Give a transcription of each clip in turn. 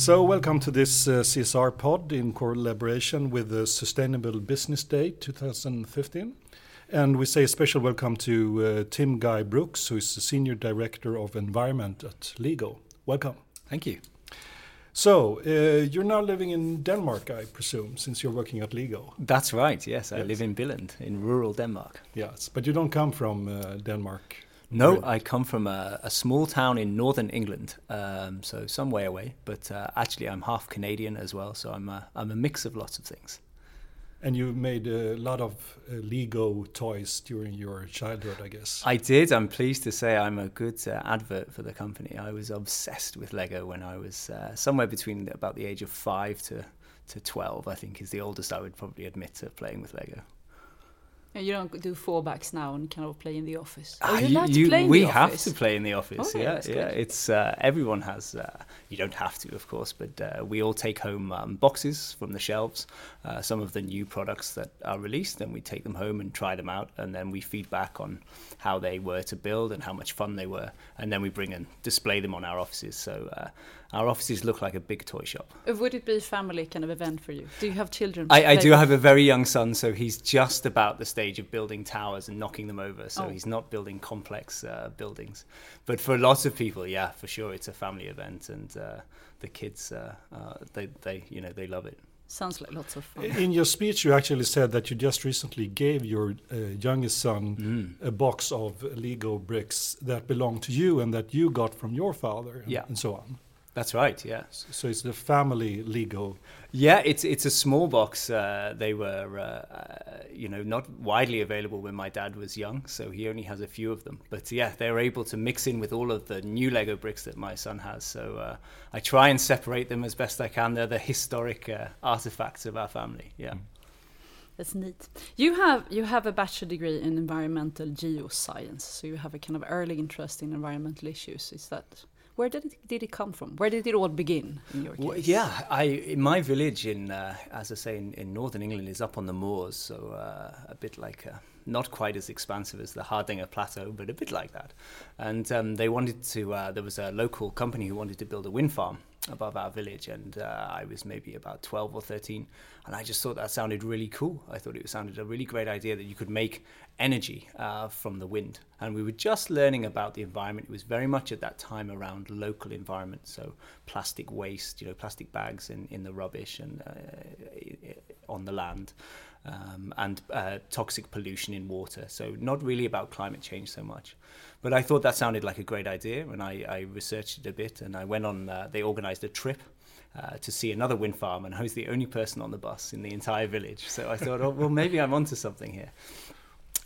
So, welcome to this uh, CSR pod in collaboration with the Sustainable Business Day 2015. And we say a special welcome to uh, Tim Guy Brooks, who is the Senior Director of Environment at LEGO. Welcome. Thank you. So, uh, you're now living in Denmark, I presume, since you're working at LEGO. That's right, yes. I Yes. live in Billund, in rural Denmark. Yes, but you don't come from uh, Denmark. No, Really? I come from a, a small town in northern England, um, so some way away. But uh, actually, I'm half Canadian as well, so I'm a, I'm a mix of lots of things. And you made a lot of uh, Lego toys during your childhood, I guess. I did. I'm pleased to say I'm a good uh, advert for the company. I was obsessed with Lego when I was uh, somewhere between about the age of five to, to 12, I think is the oldest I would probably admit to playing with Lego. You don't do fallbacks now and kind of play in the office. Ah, Oh, you- you- play in we the have office. to play in the office. Okay, yeah, that's yeah. It's uh, everyone has. Uh, you don't have to, of course, but uh, we all take home um, boxes from the shelves. Uh, some of the new products that are released, then we take them home and try them out, and then we feed back on how they were to build and how much fun they were, and then we bring and display them on our offices. So uh, our offices look like a big toy shop. Uh, Would it be a family kind of event for you? Do you have children? I, I do have a very young son, so he's just about the stage of building towers and knocking them over. So Oh. he's not building complex uh, buildings. But for lots of people, yeah, for sure, it's a family event, and uh, the kids, uh, uh, they, they, you know, they love it. Sounds like lots of fun. In your speech, you actually said that you just recently gave your uh, youngest son Mm. a box of Lego bricks that belonged to you and that you got from your father, and, Yeah. and so on. That's right, yeah. So it's the family Lego. Yeah, it's it's a small box. Uh, they were, uh, uh, you know, not widely available when my dad was young, so he only has a few of them. But yeah, they were able to mix in with all of the new Lego bricks that my son has. So uh, I try and separate them as best I can. They're the historic uh, artifacts of our family. Yeah. That's neat. You have you have a bachelor degree in environmental geoscience, so you have a kind of early interest in environmental issues. Is that where did it did it come from? Where did it all begin in your case? Well, yeah, I in my village in, uh, as I say, in, in northern England is up on the moors, so uh, a bit like uh, not quite as expansive as the Hardanger Plateau, but a bit like that. And um, they wanted to. Uh, there was a local company who wanted to build a wind farm above our village, and uh, I was maybe about twelve or thirteen, and I just thought that sounded really cool. I thought it sounded a really great idea that you could make energy uh, from the wind. And we were just learning about the environment. It was very much at that time around local environment, so plastic waste, you know, plastic bags in, in the rubbish and uh, on the land, um, and uh, toxic pollution in water. So not really about climate change so much. But I thought that sounded like a great idea, and I, I researched it a bit, and I went on. Uh, they organised a trip uh, to see another wind farm, and I was the only person on the bus in the entire village. So I thought, oh, well, maybe I'm onto something here.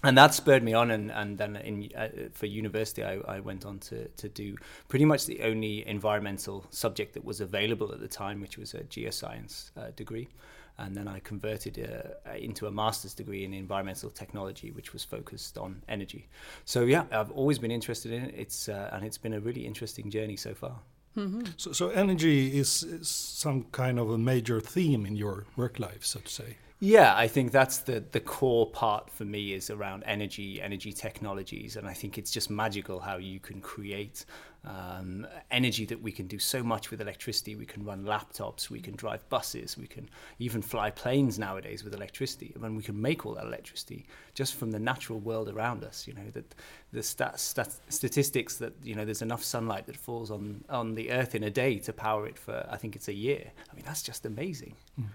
And that spurred me on, and, and then in, uh, for university, I, I went on to, to do pretty much the only environmental subject that was available at the time, which was a geoscience uh, degree. And then I converted uh, into a master's degree in environmental technology, which was focused on energy. So yeah, I've always been interested in it. It's uh, and it's been a really interesting journey so far. So, so energy is, is some kind of a major theme in your work life, so to say. Yeah, I think that's the the core part for me is around energy, energy technologies, and I think it's just magical how you can create um, energy that we can do so much with electricity. We can run laptops, we can drive buses, we can even fly planes nowadays with electricity. I mean, we can make all that electricity just from the natural world around us. You know that the stat, stat, statistics that you know there's enough sunlight that falls on on the earth in a day to power it for I think it's a year. I mean, that's just amazing. Mm.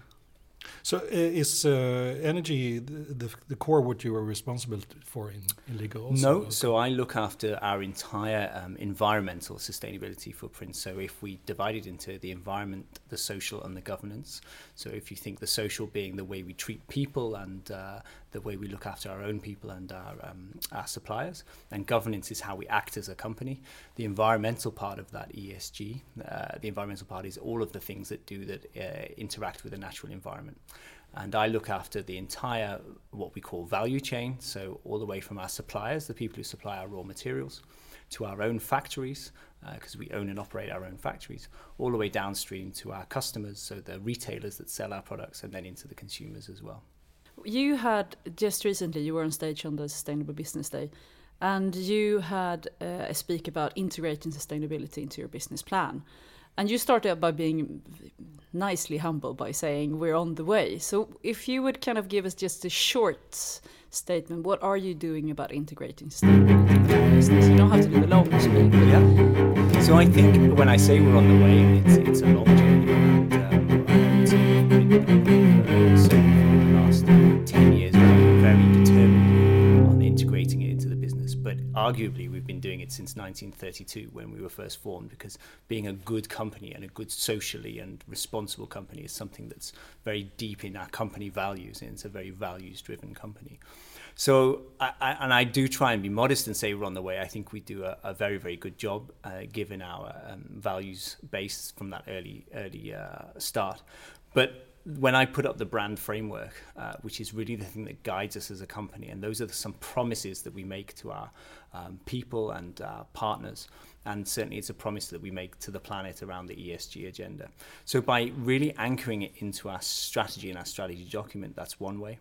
So uh, is uh, energy the, the, core what you are responsible for in, in Lego also? No, so I look after our entire um, environmental sustainability footprint. So if we divide it into the environment, the social and the governance. So if you think the social being the way we treat people and uh, the way we look after our own people and our, um, our suppliers. And governance is how we act as a company. The environmental part of that, ESG, uh, the environmental part is all of the things that do that uh, interact with the natural environment. And I look after the entire, what we call value chain, so all the way from our suppliers, the people who supply our raw materials, to our own factories, because uh, we own and operate our own factories, all the way downstream to our customers, so the retailers that sell our products, and then into the consumers as well. You had just recently, you were on stage on the Sustainable Business Day, and you had uh, a speak about integrating sustainability into your business plan. And you started by being nicely humble by saying we're on the way. So, if you would kind of give us just a short statement, what are you doing about integrating sustainability into your business? You don't have to do the long speak. Yeah. So, I think when I say we're on the way, it's, it's a long journey. And, um, arguably we've been doing it since 1932 when we were first formed because being a good company and a good socially and responsible company is something that's very deep in our company values and it's a very values driven company. So I, I, and I do try and be modest and say we're on the way. I think we do a, a very very good job uh, given our um, values base from that early early uh, start. But when I put up the brand framework, uh, which is really the thing that guides us as a company, and those are some promises that we make to our um, people and our partners, and certainly it's a promise that we make to the planet around the ESG agenda. So by really anchoring it into our strategy and our strategy document, that's one way.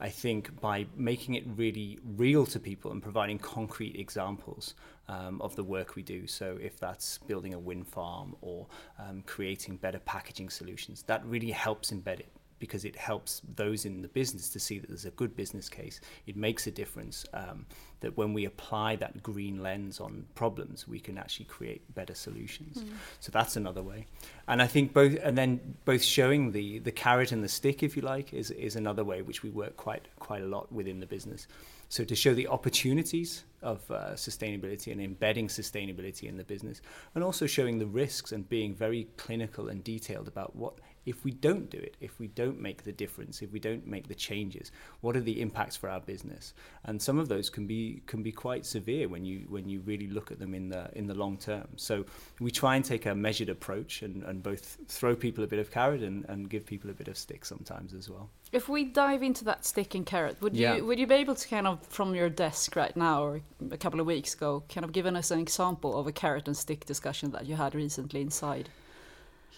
I think by making it really real to people and providing concrete examples um, of the work we do. So if that's building a wind farm or um, creating better packaging solutions, that really helps embed it because it helps those in the business to see that there's a good business case. It makes a difference um, that when we apply that green lens on problems, we can actually create better solutions. Mm. So that's another way. And I think both, and then both showing the the carrot and the stick, if you like, is is another way which we work quite quite a lot within the business. So to show the opportunities of uh, sustainability and embedding sustainability in the business, and also showing the risks and being very clinical and detailed about what if we don't do it, if we don't make the difference, if we don't make the changes, what are the impacts for our business? And some of those can be can be quite severe when you when you really look at them in the in the long term. So we try and take a measured approach and, and both throw people a bit of carrot and, and give people a bit of stick sometimes as well. If we dive into that stick and carrot, would yeah. you would you be able to kind of from your desk right now or a couple of weeks ago, kind of given us an example of a carrot and stick discussion that you had recently inside?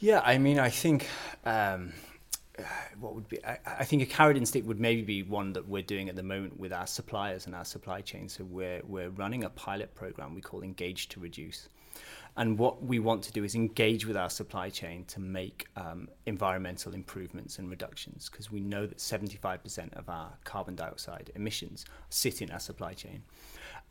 Yeah, I mean, I think um, what would be, I, I, think a carrot and stick would maybe be one that we're doing at the moment with our suppliers and our supply chain. So we're, we're running a pilot program we call Engage to Reduce. And what we want to do is engage with our supply chain to make um, environmental improvements and reductions because we know that 75% of our carbon dioxide emissions sit in our supply chain.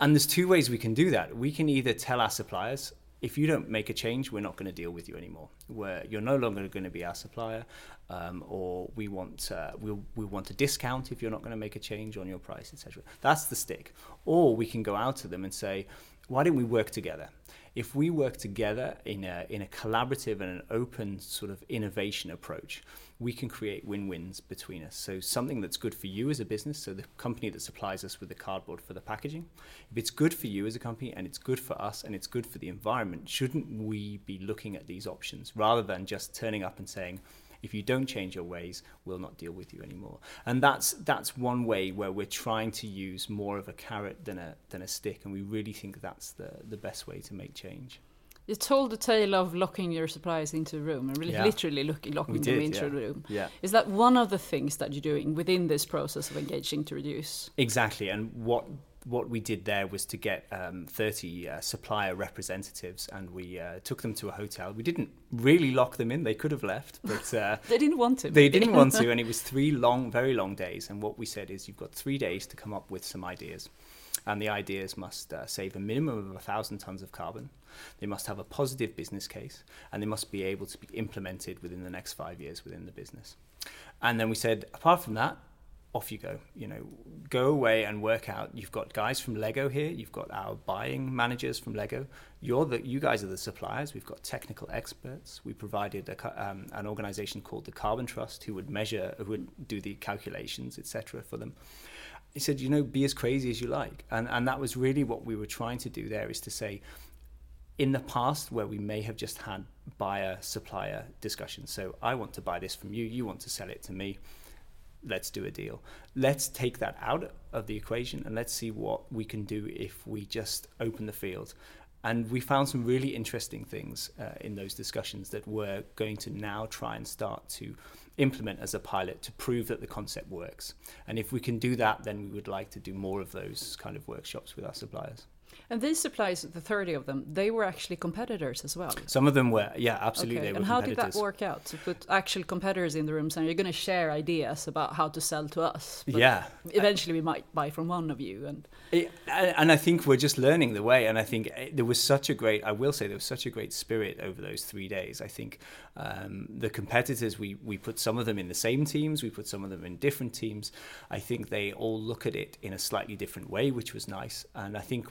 And there's two ways we can do that. We can either tell our suppliers, if you don't make a change, we're not going to deal with you anymore. Where you're no longer going to be our supplier, um, or we want uh, we we want a discount if you're not going to make a change on your price, etc. That's the stick. Or we can go out to them and say, why don't we work together? If we work together in a in a collaborative and an open sort of innovation approach, we can create win-wins between us. So something that's good for you as a business, so the company that supplies us with the cardboard for the packaging, if it's good for you as a company and it's good for us and it's good for the environment, shouldn't we be looking at these options rather than just turning up and saying, if you don't change your ways, we'll not deal with you anymore. And that's that's one way where we're trying to use more of a carrot than a than a stick, and we really think that's the the best way to make change. You told the tale of locking your suppliers into a room and really yeah. literally look, locking them into yeah. a room. Yeah. Is that one of the things that you're doing within this process of engaging to reduce? Exactly. And what what we did there was to get um, 30 uh, supplier representatives and we uh, took them to a hotel. We didn't really lock them in, they could have left, but uh, they didn't want to. They didn't want to, and it was three long, very long days. And what we said is, you've got three days to come up with some ideas. And the ideas must uh, save a minimum of a thousand tons of carbon. They must have a positive business case, and they must be able to be implemented within the next five years within the business. And then we said, apart from that, off you go. You know, go away and work out. You've got guys from Lego here. You've got our buying managers from Lego. You're the you guys are the suppliers. We've got technical experts. We provided a, um, an organization called the Carbon Trust who would measure, who would do the calculations, etc. for them. He said, you know, be as crazy as you like, and and that was really what we were trying to do there is to say. In the past, where we may have just had buyer supplier discussions, so I want to buy this from you, you want to sell it to me let's do a deal. Let's take that out of the equation and let's see what we can do if we just open the field. And we found some really interesting things uh, in those discussions that we're going to now try and start to implement as a pilot to prove that the concept works. And if we can do that, then we would like to do more of those kind of workshops with our suppliers. And these supplies, the 30 of them, they were actually competitors as well. Some of them were, yeah, absolutely. Okay. and how did that work out? To put actual competitors in the room saying you're going to share ideas about how to sell to us. yeah. Eventually, we might buy from one of you. And it, and I think we're just learning the way. And I think eh, there was such a great, I will say, there was such a great spirit over those three days. I think um, the competitors, we, we put some of them in the same teams, we put some of them in different teams. I think they all look at it in a slightly different way, which was nice. And I think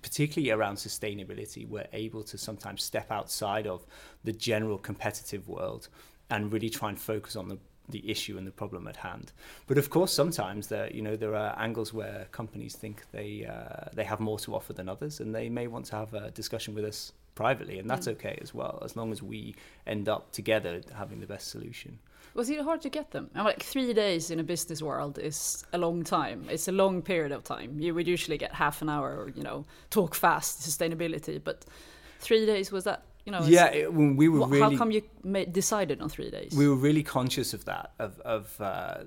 particularly around sustainability, we're able to sometimes step outside of the general competitive world and really try and focus on the the issue and the problem at hand. But of course, sometimes there, you know, there are angles where companies think they uh, they have more to offer than others, and they may want to have a discussion with us privately, and that's mm. okay as well, as long as we end up together having the best solution. Was it hard to get them? I'm like three days in a business world is a long time. It's a long period of time. You would usually get half an hour, or, you know, talk fast sustainability, but three days was that you know yeah it, when we were really, how come you made, decided on three days? We were really conscious of that of, of uh,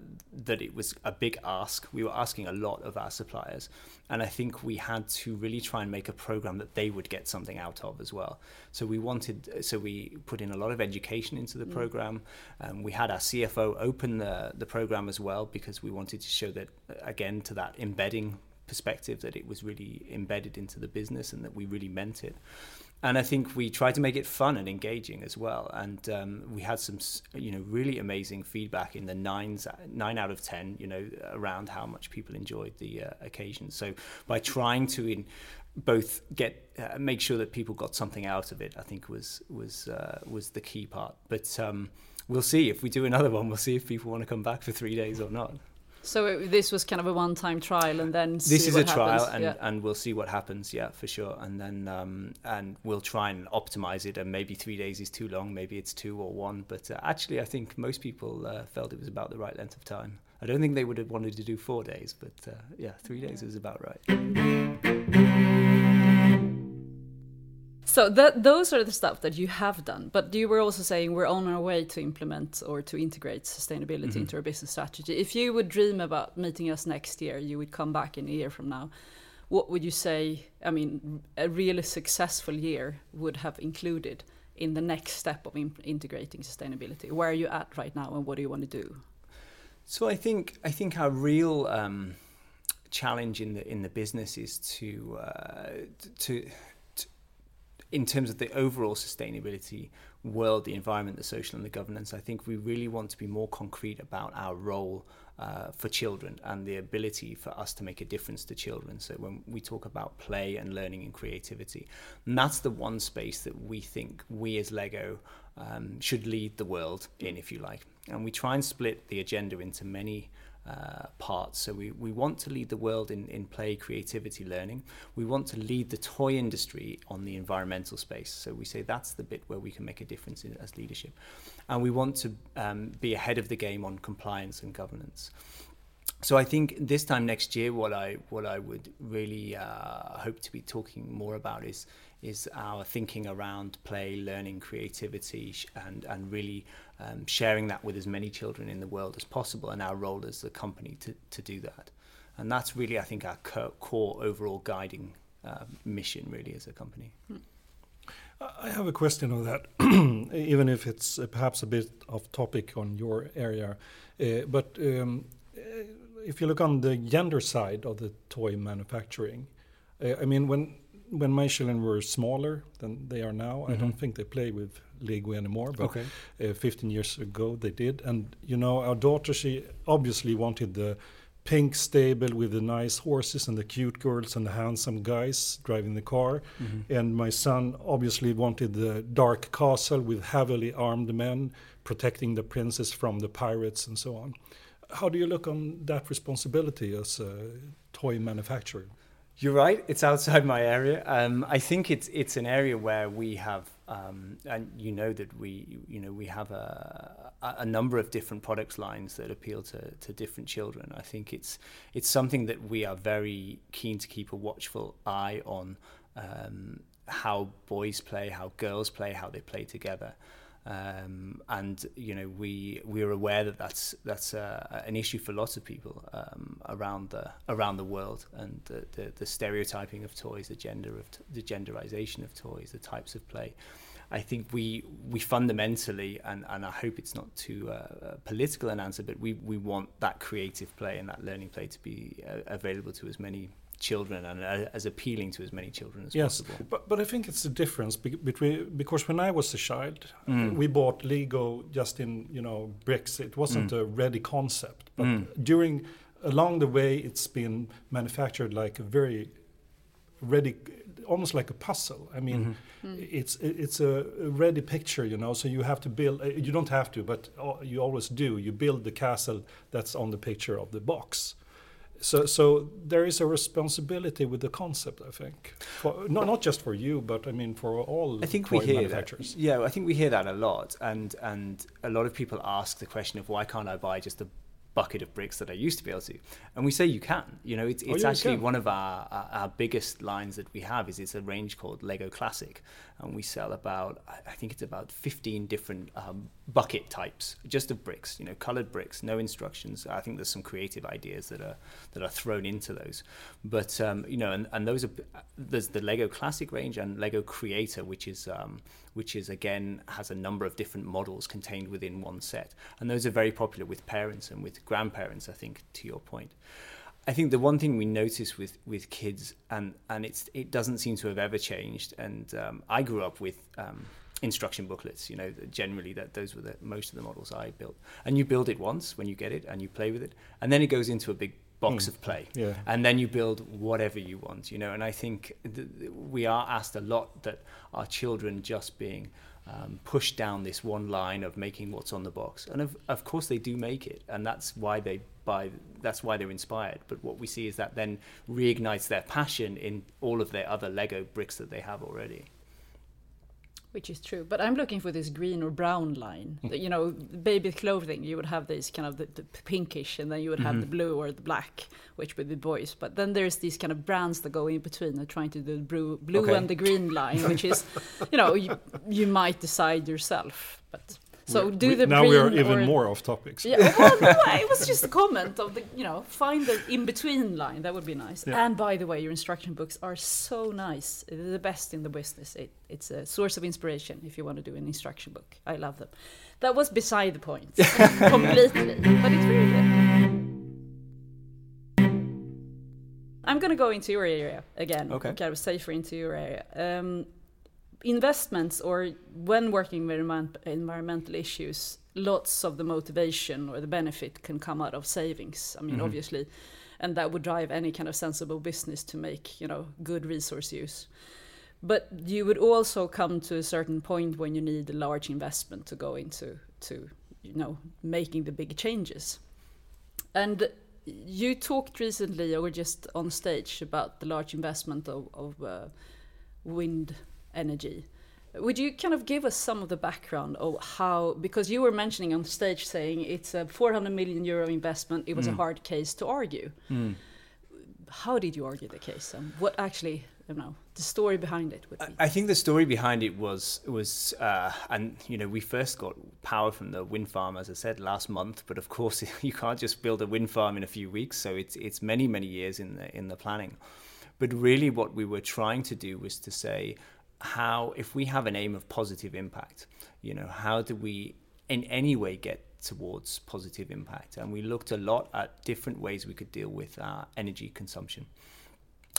that it was a big ask. We were asking a lot of our suppliers. And i think we had to really try and make a program that they would get something out of as well. So we wanted so we put in a lot of education into the mm. program. Um, we had our cfo open the, the program as well because we wanted to show that again to that embedding perspective that it was really embedded into the business and that we really meant it and I think we tried to make it fun and engaging as well. And um, we had some, you know, really amazing feedback in the nines, nine out of ten, you know, around how much people enjoyed the uh, occasion. So by trying to in, both get uh, make sure that people got something out of it, I think was was uh, was the key part. But um, we'll see if we do another one. We'll see if people want to come back for three days or not. So it, this was kind of a one-time trial, and then this is a trial, and, yeah. and we'll see what happens. Yeah, for sure. And then um, and we'll try and optimize it. And maybe three days is too long. Maybe it's two or one. But uh, actually, I think most people uh, felt it was about the right length of time. I don't think they would have wanted to do four days, but uh, yeah, three days is about right. So that those are the stuff that you have done, but you were also saying we're on our way to implement or to integrate sustainability mm-hmm. into our business strategy. If you would dream about meeting us next year, you would come back in a year from now. What would you say? I mean, a really successful year would have included in the next step of in- integrating sustainability. Where are you at right now, and what do you want to do? So I think I think our real um, challenge in the in the business is to uh, to in terms of the overall sustainability world, the environment, the social, and the governance, I think we really want to be more concrete about our role uh, for children and the ability for us to make a difference to children. So when we talk about play and learning and creativity, and that's the one space that we think we as Lego um, should lead the world in, if you like. And we try and split the agenda into many uh, parts. So we, we want to lead the world in, in play, creativity, learning. We want to lead the toy industry on the environmental space. So we say that's the bit where we can make a difference in, as leadership. And we want to um, be ahead of the game on compliance and governance. So I think this time next year, what I what I would really uh, hope to be talking more about is is our thinking around play, learning, creativity, and and really um, sharing that with as many children in the world as possible, and our role as a company to to do that. and that's really, I think, our core overall guiding uh, mission, really, as a company. I have a question on that, even if it's uh, perhaps a bit off topic on your area. Uh, but um, uh, if you look on the gender side of the toy manufacturing, uh, I mean, when when my children were smaller than they are now, mm-hmm. I don't think they play with Lego anymore. But okay. uh, 15 years ago they did, and you know, our daughter she obviously wanted the pink stable with the nice horses and the cute girls and the handsome guys driving the car. Mm-hmm. And my son obviously wanted the dark castle with heavily armed men protecting the princess from the pirates and so on. How do you look on that responsibility as a toy manufacturer? You're right. It's outside my area. Um, I think it's it's an area where we have, um, and you know that we you know we have a a number of different products lines that appeal to, to different children. I think it's it's something that we are very keen to keep a watchful eye on um, how boys play, how girls play, how they play together. Um, and you know we we are aware that that's that's uh, an issue for lots of people um, around the around the world and the, the, the stereotyping of toys, the gender of t- the genderization of toys, the types of play. I think we we fundamentally, and, and I hope it's not too uh, political an answer, but we, we want that creative play and that learning play to be uh, available to as many children and uh, as appealing to as many children as yes, possible. But, but I think it's the difference between because when I was a child, mm. we bought Lego just in you know bricks. It wasn't mm. a ready concept, but mm. during along the way, it's been manufactured like a very ready almost like a puzzle. I mean, mm-hmm. mm. it's it's a ready picture, you know. So you have to build. Uh, you don't have to, but you always do. You build the castle that's on the picture of the box. So, so there is a responsibility with the concept, I think, for, not not just for you, but I mean for all. I think we hear that. Yeah, I think we hear that a lot, and and a lot of people ask the question of why can't I buy just a bucket of bricks that I used to be able to. And we say you can. You know, it's, oh, it's oh, actually one of our, our, our biggest lines that we have is it's a range called Lego Classic, and we sell about I think it's about 15 different um, bucket types just of bricks. You know, colored bricks, no instructions. I think there's some creative ideas that are that are thrown into those. But um, you know, and, and those are there's the Lego Classic range and Lego Creator, which is um, which is again has a number of different models contained within one set, and those are very popular with parents and with grandparents. I think to your point. I think the one thing we notice with, with kids, and, and it's, it doesn't seem to have ever changed, and um, I grew up with um, instruction booklets, you know, generally that those were the, most of the models I built. And you build it once when you get it and you play with it, and then it goes into a big box mm. of play. Yeah. And then you build whatever you want, you know. And I think th- we are asked a lot that our children just being um, pushed down this one line of making what's on the box. And of, of course they do make it, and that's why they buy. That's why they're inspired. But what we see is that then reignites their passion in all of their other Lego bricks that they have already which is true. But I'm looking for this green or brown line. Mm. you know, baby clothing, you would have this kind of the, the pinkish, and then you would have mm-hmm. the blue or the black, which would be boys. But then there's these kind of brands that go in between. They're trying to do the blue, blue okay. and the green line, which is, you know, you, you might decide yourself. But so we do we, the now we are even more off topics. Yeah, well, no, it was just a comment of the you know find the in between line that would be nice. Yeah. And by the way, your instruction books are so nice. They're the best in the business. It, it's a source of inspiration if you want to do an instruction book. I love them. That was beside the point completely, but it's really good. I'm gonna go into your area again. Okay. Kind of safer into your area. Um, investments or when working with environmental issues, lots of the motivation or the benefit can come out of savings. I mean, mm-hmm. obviously, and that would drive any kind of sensible business to make you know good resource use. But you would also come to a certain point when you need a large investment to go into to you know making the big changes. And you talked recently or just on stage about the large investment of, of uh, wind energy. Would you kind of give us some of the background of how, because you were mentioning on stage saying it's a 400 million euro investment, it was mm. a hard case to argue. Mm. How did you argue the case and what actually you know the story behind it would be. I think the story behind it was was uh, and you know we first got power from the wind farm as I said last month, but of course you can't just build a wind farm in a few weeks, so it's it's many many years in the in the planning. But really, what we were trying to do was to say how if we have an aim of positive impact, you know, how do we in any way get towards positive impact? And we looked a lot at different ways we could deal with our energy consumption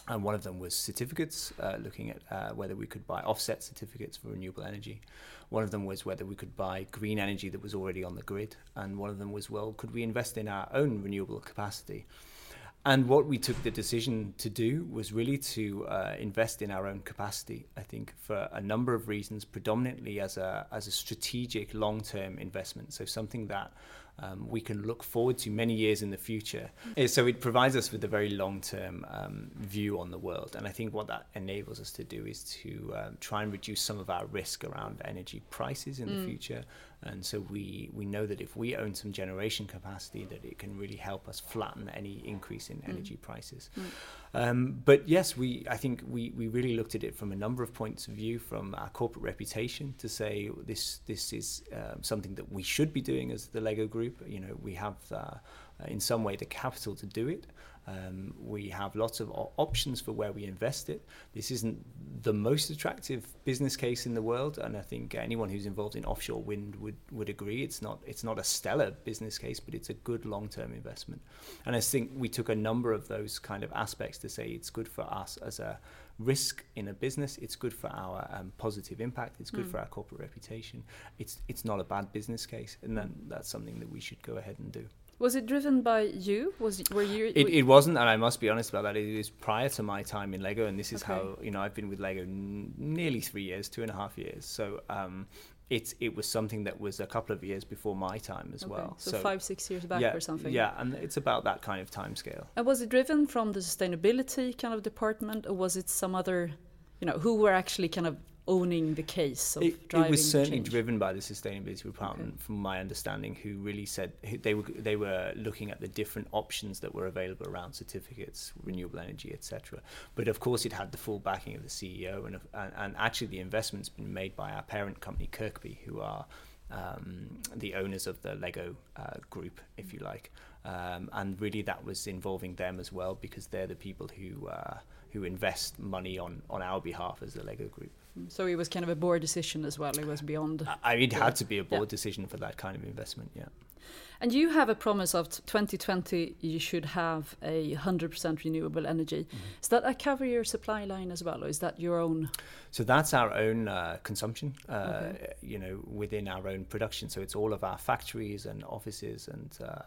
and one of them was certificates, uh, looking at uh, whether we could buy offset certificates for renewable energy. One of them was whether we could buy green energy that was already on the grid, and one of them was well, could we invest in our own renewable capacity? And what we took the decision to do was really to uh, invest in our own capacity. I think for a number of reasons, predominantly as a as a strategic long term investment. So something that um, we can look forward to many years in the future. So it provides us with a very long-term um, view on the world, and I think what that enables us to do is to um, try and reduce some of our risk around energy prices in mm. the future. And so we we know that if we own some generation capacity, that it can really help us flatten any increase in mm. energy prices. Mm. Um, but yes, we I think we, we really looked at it from a number of points of view, from our corporate reputation to say this this is uh, something that we should be doing as the Lego Group. You know, we have uh, in some way the capital to do it. Um, we have lots of options for where we invest it. This isn't the most attractive business case in the world, and I think anyone who's involved in offshore wind would, would agree. It's not it's not a stellar business case, but it's a good long term investment. And I think we took a number of those kind of aspects to say it's good for us as a risk in a business. It's good for our um, positive impact. It's good mm. for our corporate reputation. It's it's not a bad business case, and then that's something that we should go ahead and do. Was it driven by you? Was were you? It, it wasn't, and I must be honest about that. It was prior to my time in Lego, and this is okay. how you know I've been with Lego n- nearly three years, two and a half years. So um, it it was something that was a couple of years before my time as okay. well. So, so, five six years back yeah, or something. Yeah, and it's about that kind of time scale. And was it driven from the sustainability kind of department, or was it some other, you know, who were actually kind of owning the case of it, driving it was certainly change. driven by the sustainability department okay. from my understanding who really said they were they were looking at the different options that were available around certificates renewable energy etc but of course it had the full backing of the CEO and and, and actually the investment's been made by our parent company KIRKBI who are um, the owners of the Lego uh, group, if you like, um, and really that was involving them as well because they're the people who uh, who invest money on on our behalf as the Lego group. So it was kind of a board decision as well. It was beyond. I mean, it had to be a board yeah. decision for that kind of investment. Yeah. And you have a promise of 2020 you should have a 100% renewable energy. Mm -hmm. Is that a cover your supply line as well, or is that your own? So that's our own uh, consumption, uh, okay. you know, within our own production. So it's all of our factories and offices and, uh,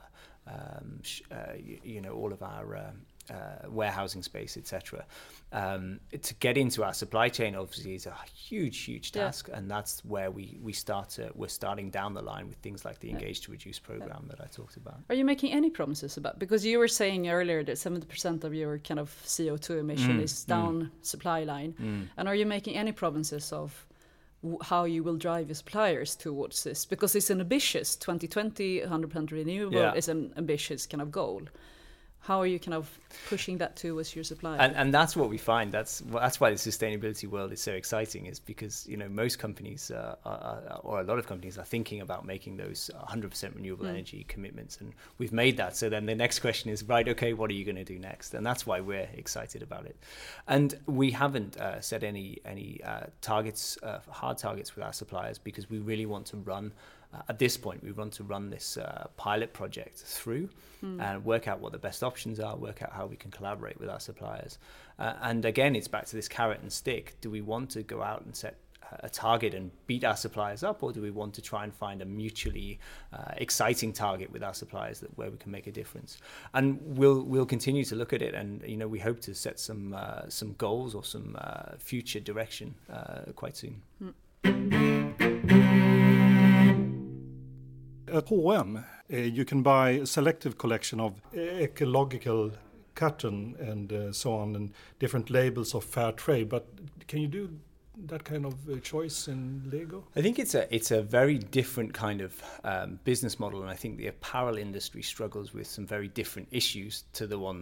um, uh, you, you, know, all of our um, uh, warehousing space, etc. Um, to get into our supply chain, obviously, is a huge, huge task, yeah. and that's where we we start. To, we're starting down the line with things like the Engage to Reduce program that I talked about. Are you making any promises about? Because you were saying earlier that seventy percent of your kind of CO two emission mm, is down mm. supply line, mm. and are you making any promises of? how you will drive your suppliers towards this because it's an ambitious 2020 100% renewable yeah. is an ambitious kind of goal how are you kind of pushing that towards your supplier? And, and that's what we find. That's that's why the sustainability world is so exciting. Is because you know most companies uh, are, or a lot of companies are thinking about making those 100% renewable mm. energy commitments, and we've made that. So then the next question is right. Okay, what are you going to do next? And that's why we're excited about it. And we haven't uh, set any any uh, targets, uh, hard targets with our suppliers because we really want to run uh, at this point, we want to run this uh, pilot project through mm. and work out what the best options are, work out how we can collaborate with our suppliers. Uh, and again, it's back to this carrot and stick. Do we want to go out and set a target and beat our suppliers up, or do we want to try and find a mutually uh, exciting target with our suppliers that where we can make a difference? And we'll we'll continue to look at it, and you know we hope to set some uh, some goals or some uh, future direction uh, quite soon. Mm. At H&M, uh, you can buy a selective collection of ecological cotton and uh, so on, and different labels of fair trade. But can you do that kind of choice in Lego? I think it's a it's a very different kind of um, business model, and I think the apparel industry struggles with some very different issues to the one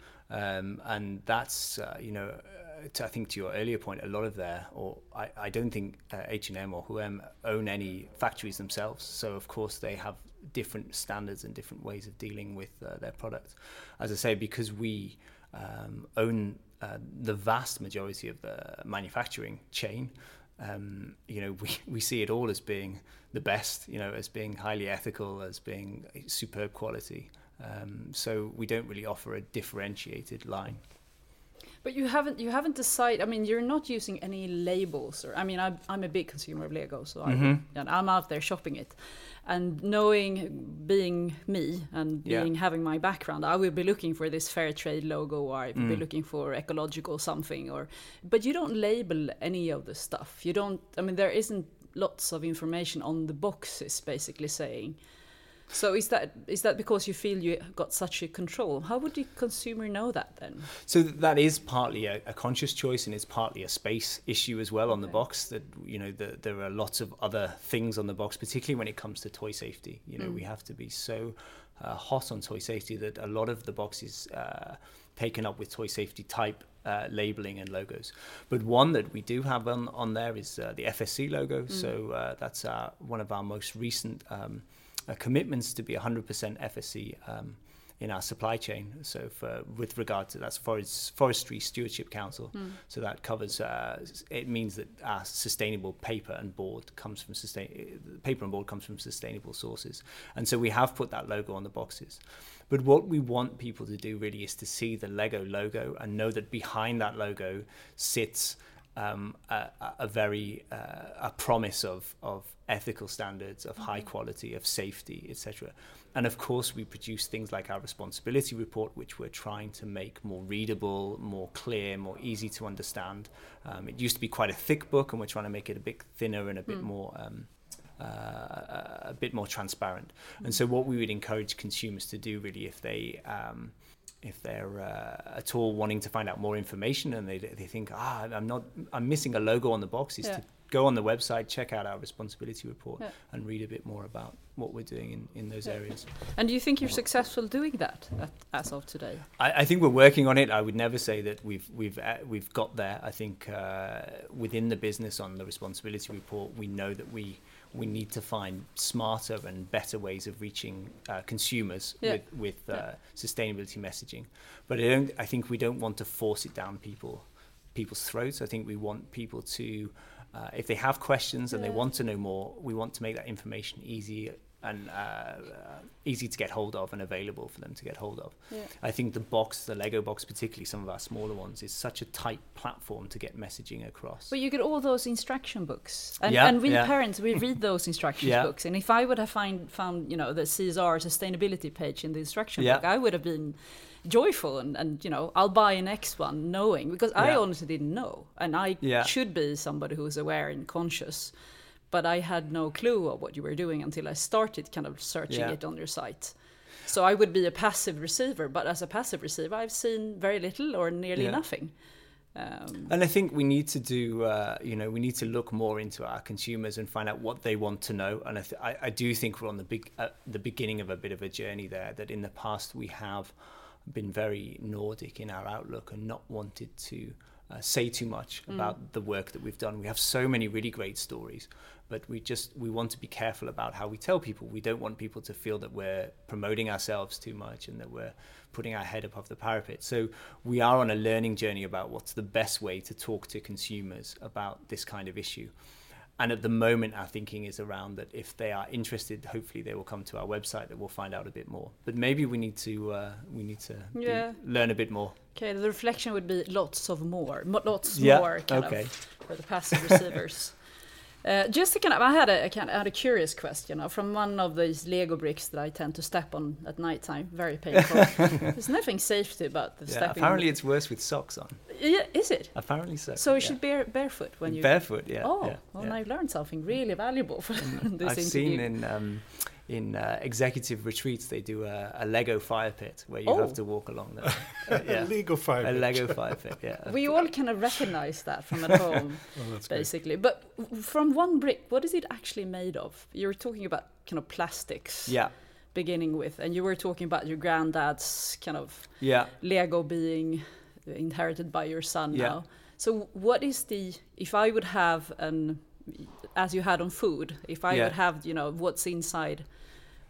Um, and that's, uh, you know, to, I think to your earlier point, a lot of their, or I, I don't think uh, H&M or whoever own any factories themselves. So of course they have different standards and different ways of dealing with uh, their products. As I say, because we um, own uh, the vast majority of the manufacturing chain, um, you know, we, we see it all as being the best, you know, as being highly ethical, as being superb quality. Um, so we don't really offer a differentiated line. But you haven't you haven't decided. I mean, you're not using any labels, or I mean, I'm I'm a big consumer of Lego, so I, and I'm out there shopping it, and knowing being me and Yeah. being having my background, I will be looking for this fair trade logo, or I will be looking for ecological something, or but you don't label any of the stuff. You don't. I mean, there isn't lots of information on the boxes, basically saying. So is that is that because you feel you got such a control? How would the consumer know that then? So that is partly a, a conscious choice, and it's partly a space issue as well on the box. That you know, the, there are lots of other things on the box, particularly when it comes to toy safety. You know, we have to be so uh, hot on toy safety that a lot of the boxes uh, taken up with toy safety type uh, labeling and logos. But one that we do have on, on there is uh, the FSC logo. So uh, that's uh, one of our most recent um, uh, commitments to be 100% FSC. Um, in our supply chain. So, for, with regard to that's Forest, Forestry Stewardship Council. So that covers. Uh, it means that our sustainable paper and board comes from sustain. Paper and board comes from sustainable sources, and so we have put that logo on the boxes. But what we want people to do really is to see the Lego logo and know that behind that logo sits um, a, a- very uh, a promise of of ethical standards, of high quality, of safety, etc. And of course, we produce things like our responsibility report, which we're trying to make more readable, more clear, more easy to understand. Um, it used to be quite a thick book, and we're trying to make it a bit thinner and a bit more. Um, uh, a bit more transparent. And so, what we would encourage consumers to do, really, if they um, if they're uh, at all wanting to find out more information and they they think, ah, I'm not, I'm missing a logo on the box, is Yeah. to go on the website, check out our responsibility report, Yeah. and read a bit more about what we're doing in, in those areas. And do you think you're successful doing that at, as of today? I, I think we're working on it. I would never say that we've we've uh, we've got there. I think uh, within the business on the responsibility report, we know that we we need to find smarter and better ways of reaching uh, consumers Yeah. with with uh, Yeah. sustainability messaging. But I don't. I think we don't want to force it down people people's throats. I think we want people to. Uh, if they have questions and they want to know more, we want to make that information easy and uh, uh, easy to get hold of and available for them to get hold of. Yeah. I think the box, the Lego box, particularly some of our smaller ones, is such a tight platform to get messaging across. But you get all those instruction books, and, Yeah, and we yeah. parents we read those instruction books. And if I would have find found you know the CSR sustainability page in the instruction book, I would have been joyful and, and you know I'll buy an X one knowing because I honestly didn't know, and I should be somebody who is aware and conscious. But I had no clue of what you were doing until I started kind of searching Yeah. it on your site. So I would be a passive receiver, but as a passive receiver, I've seen very little or nearly Yeah. nothing. Um, And I think we need to do, uh, you know, we need to look more into our consumers and find out what they want to know. And I, th- I, I do think we're on the big, uh, the beginning of a bit of a journey there. That in the past we have been very Nordic in our outlook and not wanted to uh, say too much about the work that we've done. We have so many really great stories, but we just we want to be careful about how we tell people. We don't want people to feel that we're promoting ourselves too much and that we're putting our head above the parapet. So we are on a learning journey about what's the best way to talk to consumers about this kind of issue. And at the moment, our thinking is around that if they are interested, hopefully they will come to our website that we'll find out a bit more. But maybe we need to uh, we need to do- Yeah. learn a bit more. okay, the reflection would be lots of more, mo- lots Yeah, more, kind okay. of, for the passive receivers. Uh, just to kind of, I had a, a kind of, I had a curious question uh, from one of these Lego bricks that I tend to step on at night time. Very painful. There's nothing safety about the Yeah, stepping. apparently it's worse with socks on. yeah, is it? Apparently so. So you yeah. should be barefoot when you. barefoot. Yeah. oh, yeah, well, yeah. I've learned something really valuable from this I've interview. seen in um, in uh, executive retreats they do a, a Lego fire pit where you Oh. have to walk along the uh, yeah, Lego fire. a pit. Lego fire pit. Yeah. we all kind of recognize that from at home, Oh, that's great. basically. But from one brick, what is it actually made of? You were talking about kind of plastics. yeah. beginning with, and you were talking about your granddad's kind of Yeah. Lego being inherited by your son Yeah. now. So, what is the if I would have an as you had on food, if I Yeah. would have you know what's inside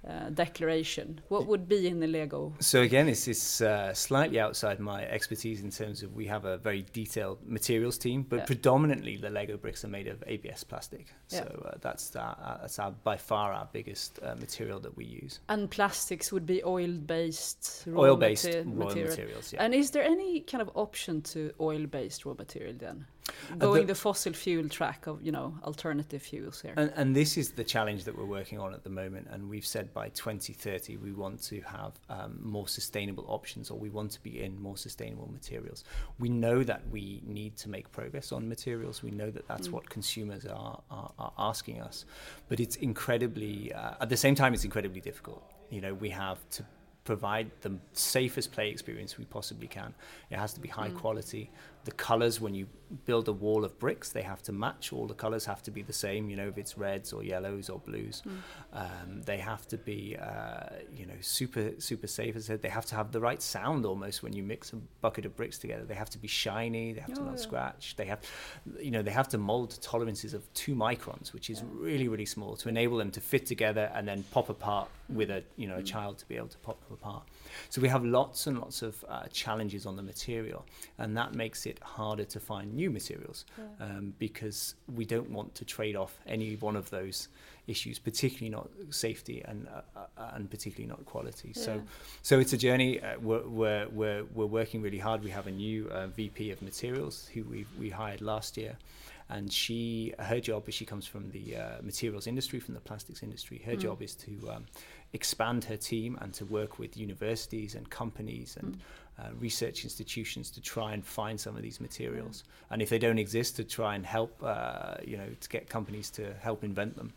uh, declaration, what would be in the Lego? So again, this is uh, slightly outside my expertise in terms of we have a very detailed materials team, but Yeah. predominantly the Lego bricks are made of ABS plastic. Yeah. So uh, that's our, uh, that's our, by far our biggest uh, material that we use. And plastics would be oil-based, Oil-based mate- raw material. materials. Yeah. And is there any kind of option to oil-based raw material then? Going the- the fossil fuel track of you know alternative fuels here. And, and this is the challenge that we're working on at the moment. And we've said by 2030 we want to have um, more sustainable options, or we want to be in more sustainable materials. We know that we need to make progress on materials. We know that that's what consumers are, are, are asking us. But it's incredibly, uh, at the same time, it's incredibly difficult. You know, we have to provide the safest play experience we possibly can. It has to be high quality. The colors, when you build a wall of bricks, they have to match. All the colors have to be the same. You know, if it's reds or yellows or blues, um, they have to be, uh, you know, super super safe. As I said, they have to have the right sound almost when you mix a bucket of bricks together. They have to be shiny. They have to Oh, not yeah. scratch. They have, you know, they have to mold to tolerances of two microns, which is really really small, to enable them to fit together and then pop apart with a you know a child to be able to pop them apart. So we have lots and lots of uh, challenges on the material, and that makes it harder to find new materials um, because we don't want to trade off any one of those issues, particularly not safety and uh, uh, and particularly not quality. So Yeah. so it's a journey. Uh, we're, we're we're we're working really hard. We have a new uh, VP of materials who we we hired last year. And she, her job is she comes from the uh, materials industry, from the plastics industry. Her job is to um, expand her team and to work with universities and companies and uh, research institutions to try and find some of these materials. And if they don't exist, to try and help, uh, you know, to get companies to help invent them.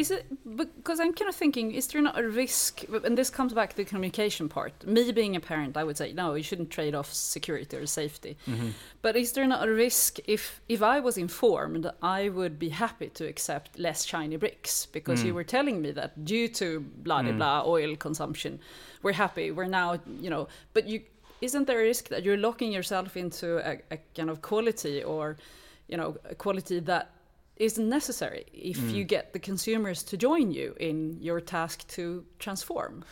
Is it because I'm kind of thinking, is there not a risk? And this comes back to the communication part. Me being a parent, I would say no, you shouldn't trade off security or safety. Mm-hmm. But is there not a risk if if I was informed, I would be happy to accept less shiny bricks because you mm. were telling me that due to blah blah mm. blah oil consumption, we're happy. We're now you know, but you isn't there a risk that you're locking yourself into a, a kind of quality or you know a quality that isn't necessary if you get the consumers to join you in your task to transform.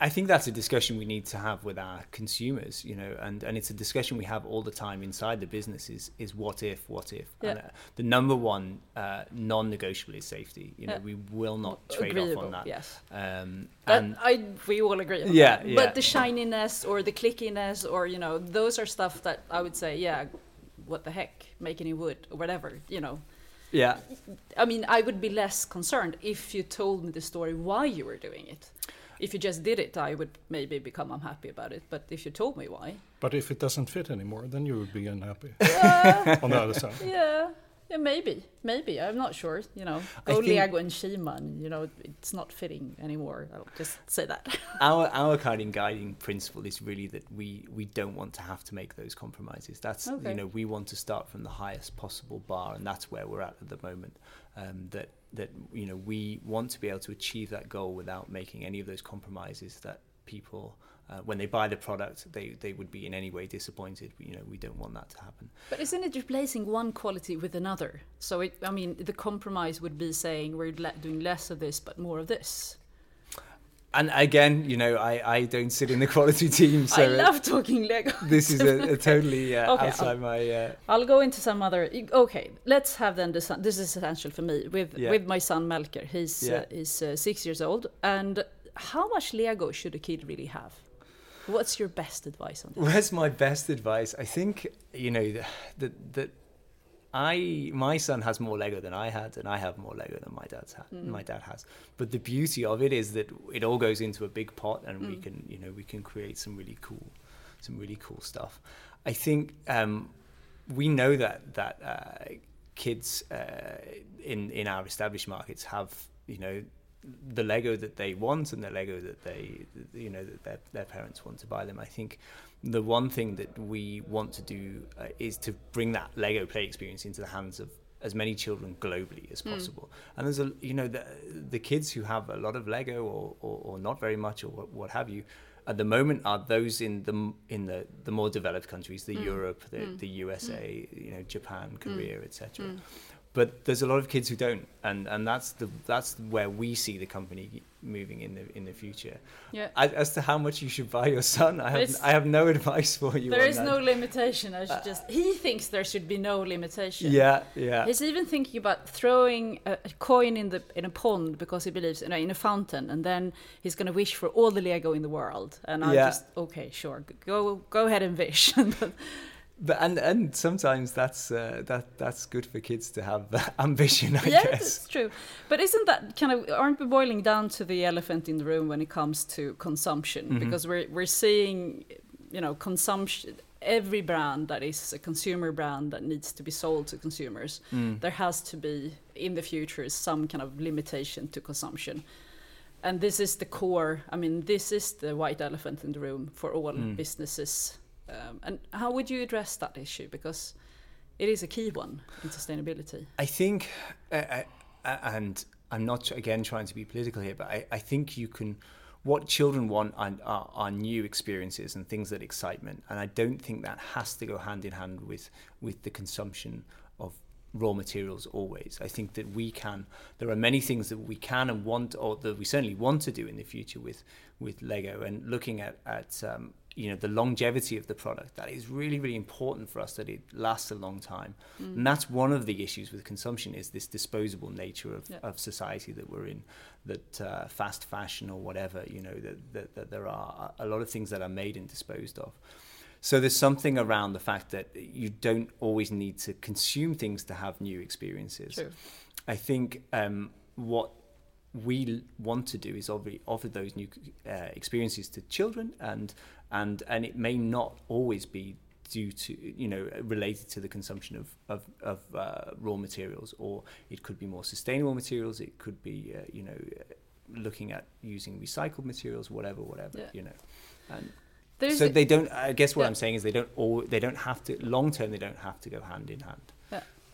I, think that's a discussion we need to have with our consumers, you know, and, and it's a discussion we have all the time inside the business is, is what if, what if. And, Yeah. uh, the number one uh, non-negotiable is safety. You know, Yeah. we will not trade off on that. yes. Um, That and I we all agree on Yeah, that. yeah. But the shininess or the clickiness or you know those are stuff that I would say yeah, what the heck, making it wood or whatever you know. yeah, I mean, I would be less concerned if you told me the story why you were doing it. If you just did it, I would maybe become unhappy about it. But if you told me why, But if it doesn't fit anymore, then you would be unhappy. On the other side. yeah, Yeah, maybe, maybe. I'm not sure. You know, go think- Lego and Shima, and you know, it's not fitting anymore. I'll just say that. our our of guiding principle is really that we we don't want to have to make those compromises. That's Okay. you know we want to start from the highest possible bar, and that's where we're at at the moment. Um, that that you know we want to be able to achieve that goal without making any of those compromises that people. Uh, when they buy the product, they, they would be in any way disappointed. You know, we don't want that to happen. but isn't it replacing one quality with another? So, it, I mean, the compromise would be saying we're doing less of this but more of this. And again, you know, I, I don't sit in the quality team, so I love talking Lego. this is a, a totally uh, Okay, outside my. Uh, I'll go into some other. Okay, let's have then the son. This is essential for me with Yeah. with my son Melker. He's Yeah. uh, he's uh, six years old, and how much Lego should a kid really have? What's your best advice on this? Where's my best advice? I think you know that that I my son has more Lego than I had, and I have more Lego than my dad's had, my dad has. But the beauty of it is that it all goes into a big pot, and we can you know we can create some really cool, some really cool stuff. I think um, we know that that uh, kids uh, in in our established markets have you know the Lego that they want and the Lego that they you know that their, their parents want to buy them. I think the one thing that we want to do uh, is to bring that Lego play experience into the hands of as many children globally as hmm. possible. And there's a you know the the kids who have a lot of Lego or or, or not very much or what, what have you. At the moment, are those in the in the, the more developed countries, the hmm. Europe, the, hmm. the USA, you know, Japan, Korea, etc. But there's a lot of kids who don't, and, and that's the that's where we see the company moving in the in the future. Yeah. As, as to how much you should buy your son, I have I have no advice for you. There is that. no limitation. I should just. He thinks there should be no limitation. Yeah, yeah. He's even thinking about throwing a, coin in the in a pond because he believes in a, in a fountain, and then he's going to wish for all the Lego in the world. And I Yeah. just okay, sure, go go ahead and wish. But and and sometimes that's uh, that that's good for kids to have ambition. I yeah, guess. that's true. But isn't that kind of aren't we boiling down to the elephant in the room when it comes to consumption? Mm-hmm. Because we're we're seeing, you know, consumption. Every brand that is a consumer brand that needs to be sold to consumers, Mm. there has to be in the future some kind of limitation to consumption. And this is the core. I mean, this is the white elephant in the room for all Mm. businesses. Um, and how would you address that issue? Because it is a key one in sustainability. I think, uh, uh, and I'm not again trying to be political here, but I, I think you can. What children want are, are, are new experiences and things that excitement, and I don't think that has to go hand in hand with with the consumption of raw materials always. I think that we can. There are many things that we can and want, or that we certainly want to do in the future with with Lego, and looking at at um, you know the longevity of the product that is really really important for us that it lasts a long time and that's one of the issues with consumption is this disposable nature of, Yeah. of society that we're in that uh, fast fashion or whatever you know that, that, that there are a lot of things that are made and disposed of so there's something around the fact that you don't always need to consume things to have new experiences True. i think um, what we want to do is offer those new uh, experiences to children and and and it may not always be due to you know related to the consumption of of, of uh, raw materials or it could be more sustainable materials it could be uh, you know looking at using recycled materials whatever whatever Yeah. you know and There's so they don't i guess what Yeah. i'm saying is they don't all they don't have to long term they don't have to go hand in hand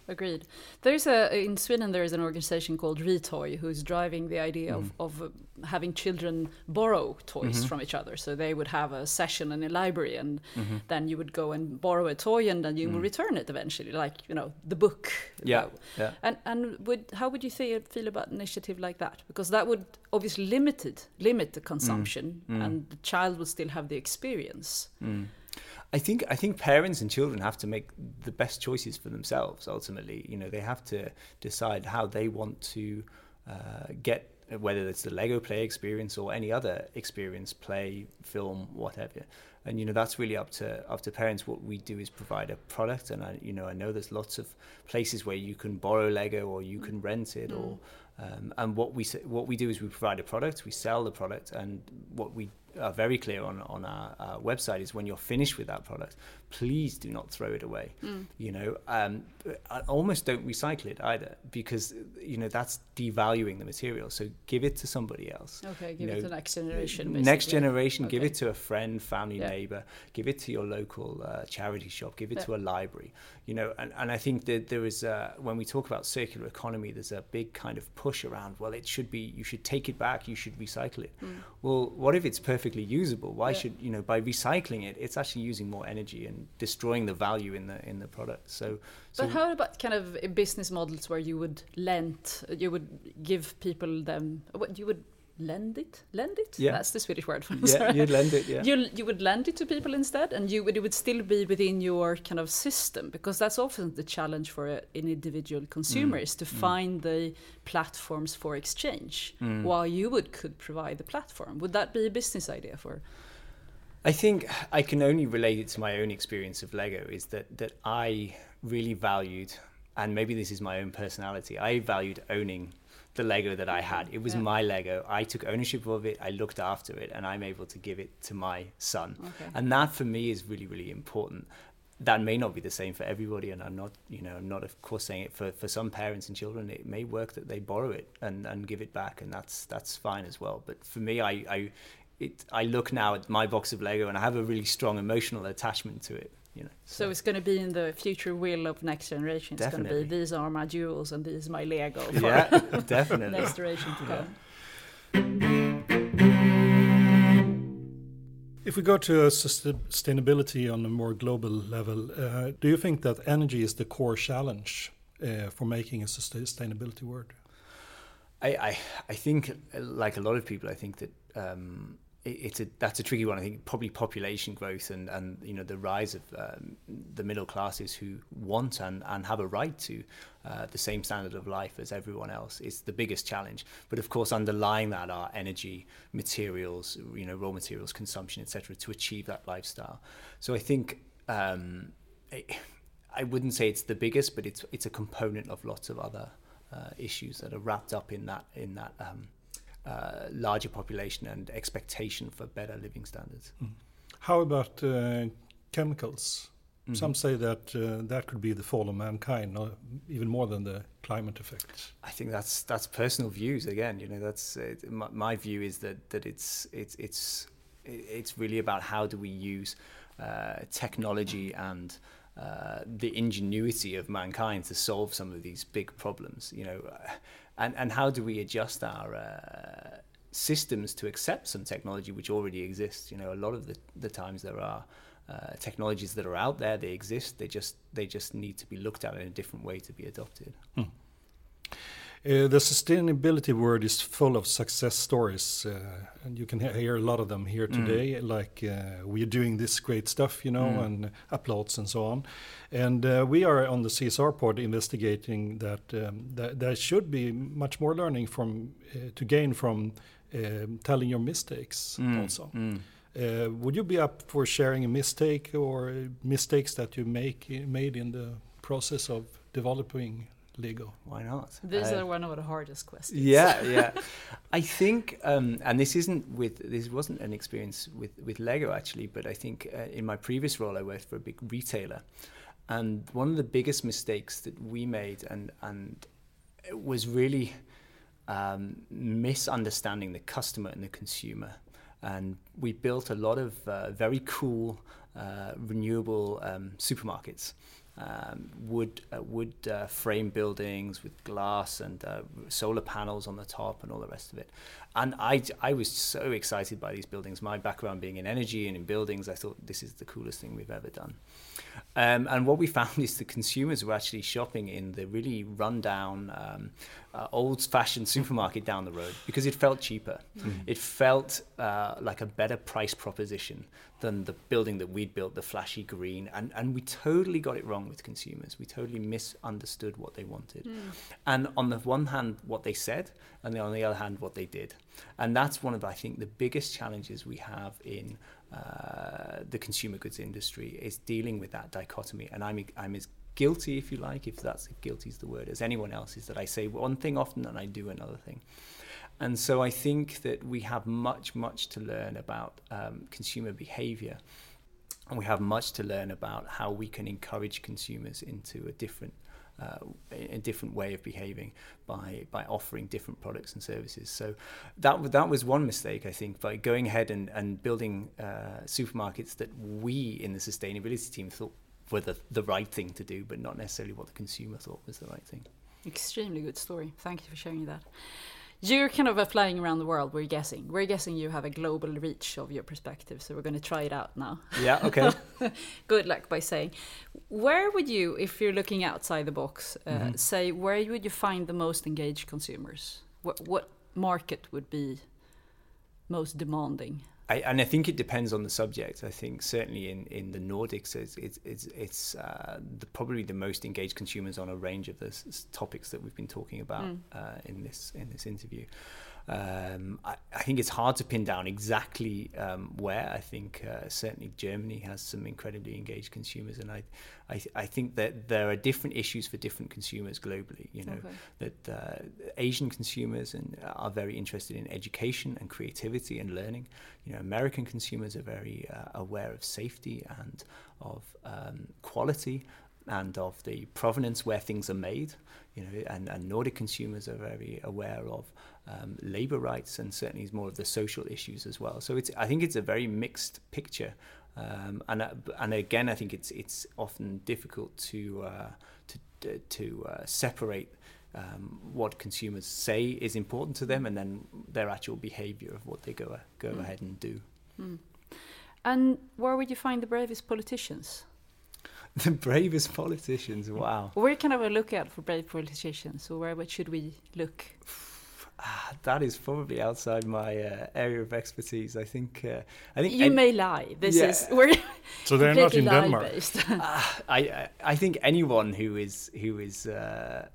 agreed. There's a in Sweden there is an organization called Retoy who's driving the idea of, mm. of uh, having children borrow toys mm-hmm. from each other. So they would have a session in a library, and mm-hmm. then you would go and borrow a toy, and then you would mm. return it eventually, like you know the book. Yeah, yeah. And and would how would you feel feel about an initiative like that? Because that would obviously limited limit the mm. consumption, and the child would still have the experience. I think I think parents and children have to make the best choices for themselves. Ultimately, you know, they have to decide how they want to uh, get whether it's the Lego play experience or any other experience, play, film, whatever. And you know, that's really up to up to parents. What we do is provide a product, and I, you know, I know there's lots of places where you can borrow Lego or you can rent it, or um, and what we what we do is we provide a product, we sell the product, and what we are very clear on on our, our, website is when you're finished with that product, please do not throw it away. Mm. You know, um, almost don't recycle it either because you know that's devaluing the material. So give it to somebody else. Okay, give you it know, to next generation. Basically. Next generation, okay. give it to a friend, family, yeah. neighbor. Give it to your local uh, charity shop. Give it yeah. to a library. You know, and, and I think that there is a, when we talk about circular economy, there's a big kind of push around. Well, it should be you should take it back. You should recycle it. Mm. Well, what if it's perfectly usable? Why yeah. should you know by recycling it? It's actually using more energy and destroying the value in the in the product. So, so but how about kind of business models where you would lend, you would give people them, what you would lend it lend it yeah that's the swedish word for it yeah you'd lend it yeah you, you would lend it to people instead and you would it would still be within your kind of system because that's often the challenge for an individual consumer mm. is to mm. find the platforms for exchange mm. while you would could provide the platform would that be a business idea for I think I can only relate it to my own experience of Lego is that that I really valued and maybe this is my own personality I valued owning the Lego that I had. It was yeah. my Lego. I took ownership of it. I looked after it, and I'm able to give it to my son. Okay. And that for me is really, really important. That may not be the same for everybody, and I'm not, you know, I'm not of course saying it for, for some parents and children. It may work that they borrow it and, and give it back, and that's that's fine as well. But for me, I, I it, I look now at my box of Lego, and I have a really strong emotional attachment to it. You know, so. so. it's going to be in the future will of next generation. It's going to be these are my jewels and these my Lego. For yeah, definitely. next generation to come. If we go to sustainability on a more global level, uh, do you think that energy is the core challenge uh, for making a sustainability word? I, I, I think, like a lot of people, I think that um, it's a that's a tricky one. I think probably population growth and and you know the rise of um, the middle classes who want and and have a right to uh, the same standard of life as everyone else is the biggest challenge. But of course, underlying that are energy, materials, you know, raw materials consumption, etc., to achieve that lifestyle. So I think. Um, I wouldn't say it's the biggest, but it's it's a component of lots of other uh, issues that are wrapped up in that in that um, uh, larger population and expectation for better living standards. Mm. How about uh, chemicals? Mm -hmm. Some say that uh, that could be the fall of mankind, or even more than the climate effect. I think that's that's personal views. Again, you know, that's it, my, my, view is that that it's it's it's it's really about how do we use uh, technology and uh, the ingenuity of mankind to solve some of these big problems. You know, and and how do we adjust our uh, systems to accept some technology which already exists? You know, a lot of the, the times there are uh, technologies that are out there, they exist. They just they just need to be looked at in a different way to be adopted. Hmm. Uh, the sustainability word is full of success stories, uh, and you can hear a lot of them here mm. today. Like uh, we are doing this great stuff, you know, mm. and uploads and so on. And uh, we are on the CSR pod investigating that um, that there should be much more learning from uh, to gain from um, telling your mistakes mm. also. Mm. Would you be up for sharing a mistake or mistakes that you make made in the process of developing Lego. Why not? These uh, are one of the hardest questions. Yeah, yeah. I think, um, and this isn't with this wasn't an experience with with Lego actually, but I think uh, in my previous role I worked for a big retailer, and one of the biggest mistakes that we made and and it was really um, misunderstanding the customer and the consumer. And we built a lot of uh, very cool uh, renewable um, supermarkets um, wood uh, wood uh, frame buildings with glass and uh, solar panels on the top and all the rest of it. And I, I was so excited by these buildings. My background being in energy and in buildings, I thought this is the coolest thing we've ever done. Um, and what we found is the consumers were actually shopping in the really rundown, um, uh, old-fashioned supermarket down the road because it felt cheaper. Mm-hmm. It felt uh, like a better price proposition than the building that we'd built, the flashy green. And, and we totally got it wrong with consumers. We totally misunderstood what they wanted. Mm. And on the one hand, what they said, and on the other hand, what they did. And that's one of, I think, the biggest challenges we have in uh, the consumer goods industry is dealing with that dichotomy. And I'm, I'm as guilty, if you like, if that's guilty is the word, as anyone else is that I say one thing often and I do another thing. And so I think that we have much, much to learn about um, consumer behavior. And we have much to learn about how we can encourage consumers into a different uh, a different way of behaving by by offering different products and services. So that that was one mistake I think by going ahead and and building uh, supermarkets that we in the sustainability team thought were the, the right thing to do, but not necessarily what the consumer thought was the right thing. Extremely good story. Thank you for sharing that. You're kind of flying around the world, we're guessing. We're guessing you have a global reach of your perspective, so we're going to try it out now. Yeah, okay. Good luck by saying. Where would you, if you're looking outside the box, uh, mm -hmm. say where would you find the most engaged consumers? What, what market would be most demanding? I, and I think it depends on the subject. I think certainly in, in the Nordics, it's it's it's, it's uh, the, probably the most engaged consumers on a range of the topics that we've been talking about mm. uh, in this in this interview. Um, I, I, think it's hard to pin down exactly um, where. I think uh, certainly Germany has some incredibly engaged consumers, and I, I, I, think that there are different issues for different consumers globally. You know okay. that uh, Asian consumers and are very interested in education and creativity and learning. You know, American consumers are very uh, aware of safety and of um, quality and of the provenance where things are made. You know, and, and Nordic consumers are very aware of um, labour rights and certainly is more of the social issues as well. So it's I think it's a very mixed picture, um, and uh, and again I think it's it's often difficult to uh, to to uh, separate. Um, what consumers say is important to them, and then their actual behaviour of what they go go mm. ahead and do. Mm. And where would you find the bravest politicians? the bravest politicians. Wow. Where can I look at for brave politicians? So where should we look? Ah, that is probably outside my uh, area of expertise. I think. Uh, I think. You may lie. This yeah. is we're so they're not in Denmark. uh, I I think anyone who is who is uh,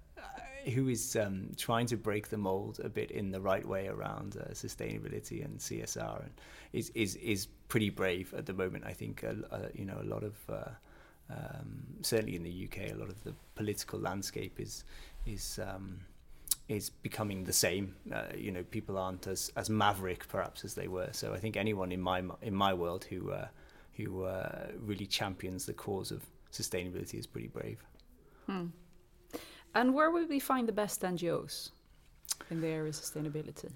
who is um, trying to break the mold a bit in the right way around uh, sustainability and CSR and is is is pretty brave at the moment. I think you know a lot of. Uh, um, certainly in the UK, a lot of the political landscape is is um, is becoming the same. Uh, you know, people aren't as, as maverick perhaps as they were. So I think anyone in my in my world who uh, who uh, really champions the cause of sustainability is pretty brave. Hmm. And where would we find the best NGOs in the area of sustainability?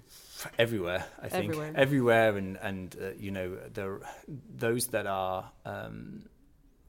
Everywhere, I think. Everywhere, Everywhere and and uh, you know there those that are. Um,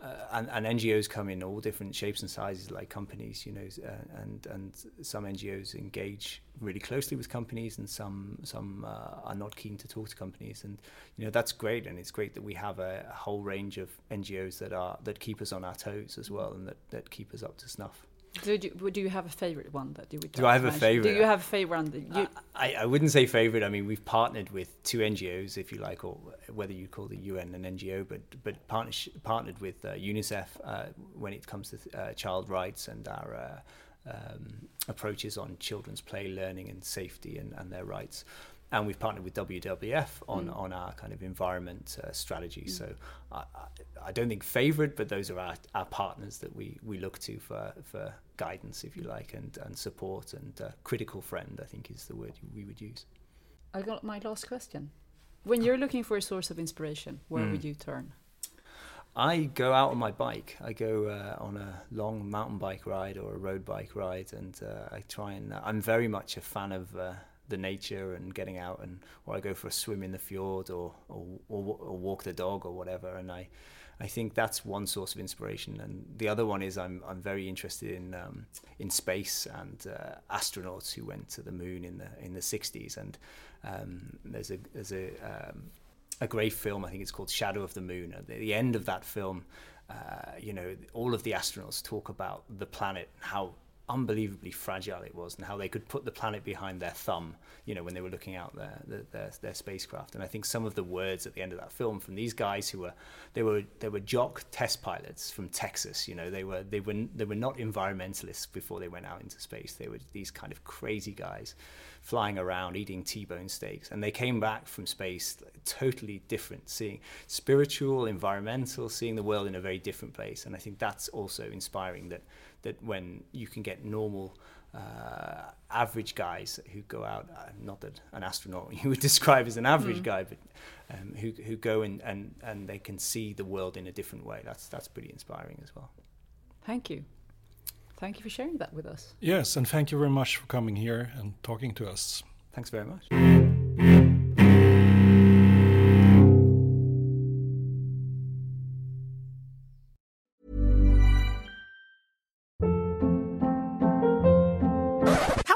uh, and, and, NGOs come in all different shapes and sizes, like companies, you know, uh, and and some NGOs engage really closely with companies, and some some uh, are not keen to talk to companies, and you know that's great, and it's great that we have a, a, whole range of NGOs that are that keep us on our toes as well, and that, that keep us up to snuff. Do you, do you have a favorite one that you would? Do I have a favorite? Do you have a favorite one? That you... I, I wouldn't say favorite. I mean, we've partnered with two NGOs, if you like, or whether you call the UN an NGO, but but partnered with uh, UNICEF uh, when it comes to uh, child rights and our uh, um, approaches on children's play, learning, and safety and, and their rights and we've partnered with WWF on, mm. on our kind of environment uh, strategy. Mm. So I, I, don't think favourite, but those are our, our partners that we, we look to for, for guidance, if you like, and, and support and uh, critical friend, I think is the word we would use. I got my last question. When you're looking for a source of inspiration, where mm. would you turn? I go out on my bike. I go uh, on a long mountain bike ride or a road bike ride, and uh, I try and. Uh, I'm very much a fan of uh, the nature and getting out and or I go for a swim in the fjord or or, or, or walk the dog or whatever. And I I think that's one source of inspiration. And the other one is I'm I'm very interested in um, in space and uh, astronauts who went to the moon in the in the 60s and um, there's a there's a um, a great film I think it's called Shadow of the Moon. At the end of that film uh, you know all of the astronauts talk about the planet how unbelievably fragile it was and how they could put the planet behind their thumb, you know, when they were looking out their, their, their, spacecraft. And I think some of the words at the end of that film from these guys who were, they were, they were jock test pilots from Texas, you know, they were, they were, they were not environmentalists before they went out into space. They were these kind of crazy guys flying around eating T-bone steaks. And they came back from space totally different, seeing spiritual, environmental, seeing the world in a very different place. And I think that's also inspiring that, that when you can get normal uh, average guys who go out, uh, not that an astronaut you would describe as an average guy, but um, who, who go in and, and they can see the world in a different way. That's, that's pretty inspiring as well. Thank you. Thank you for sharing that with us. Yes, and thank you very much for coming here and talking to us. Thanks very much.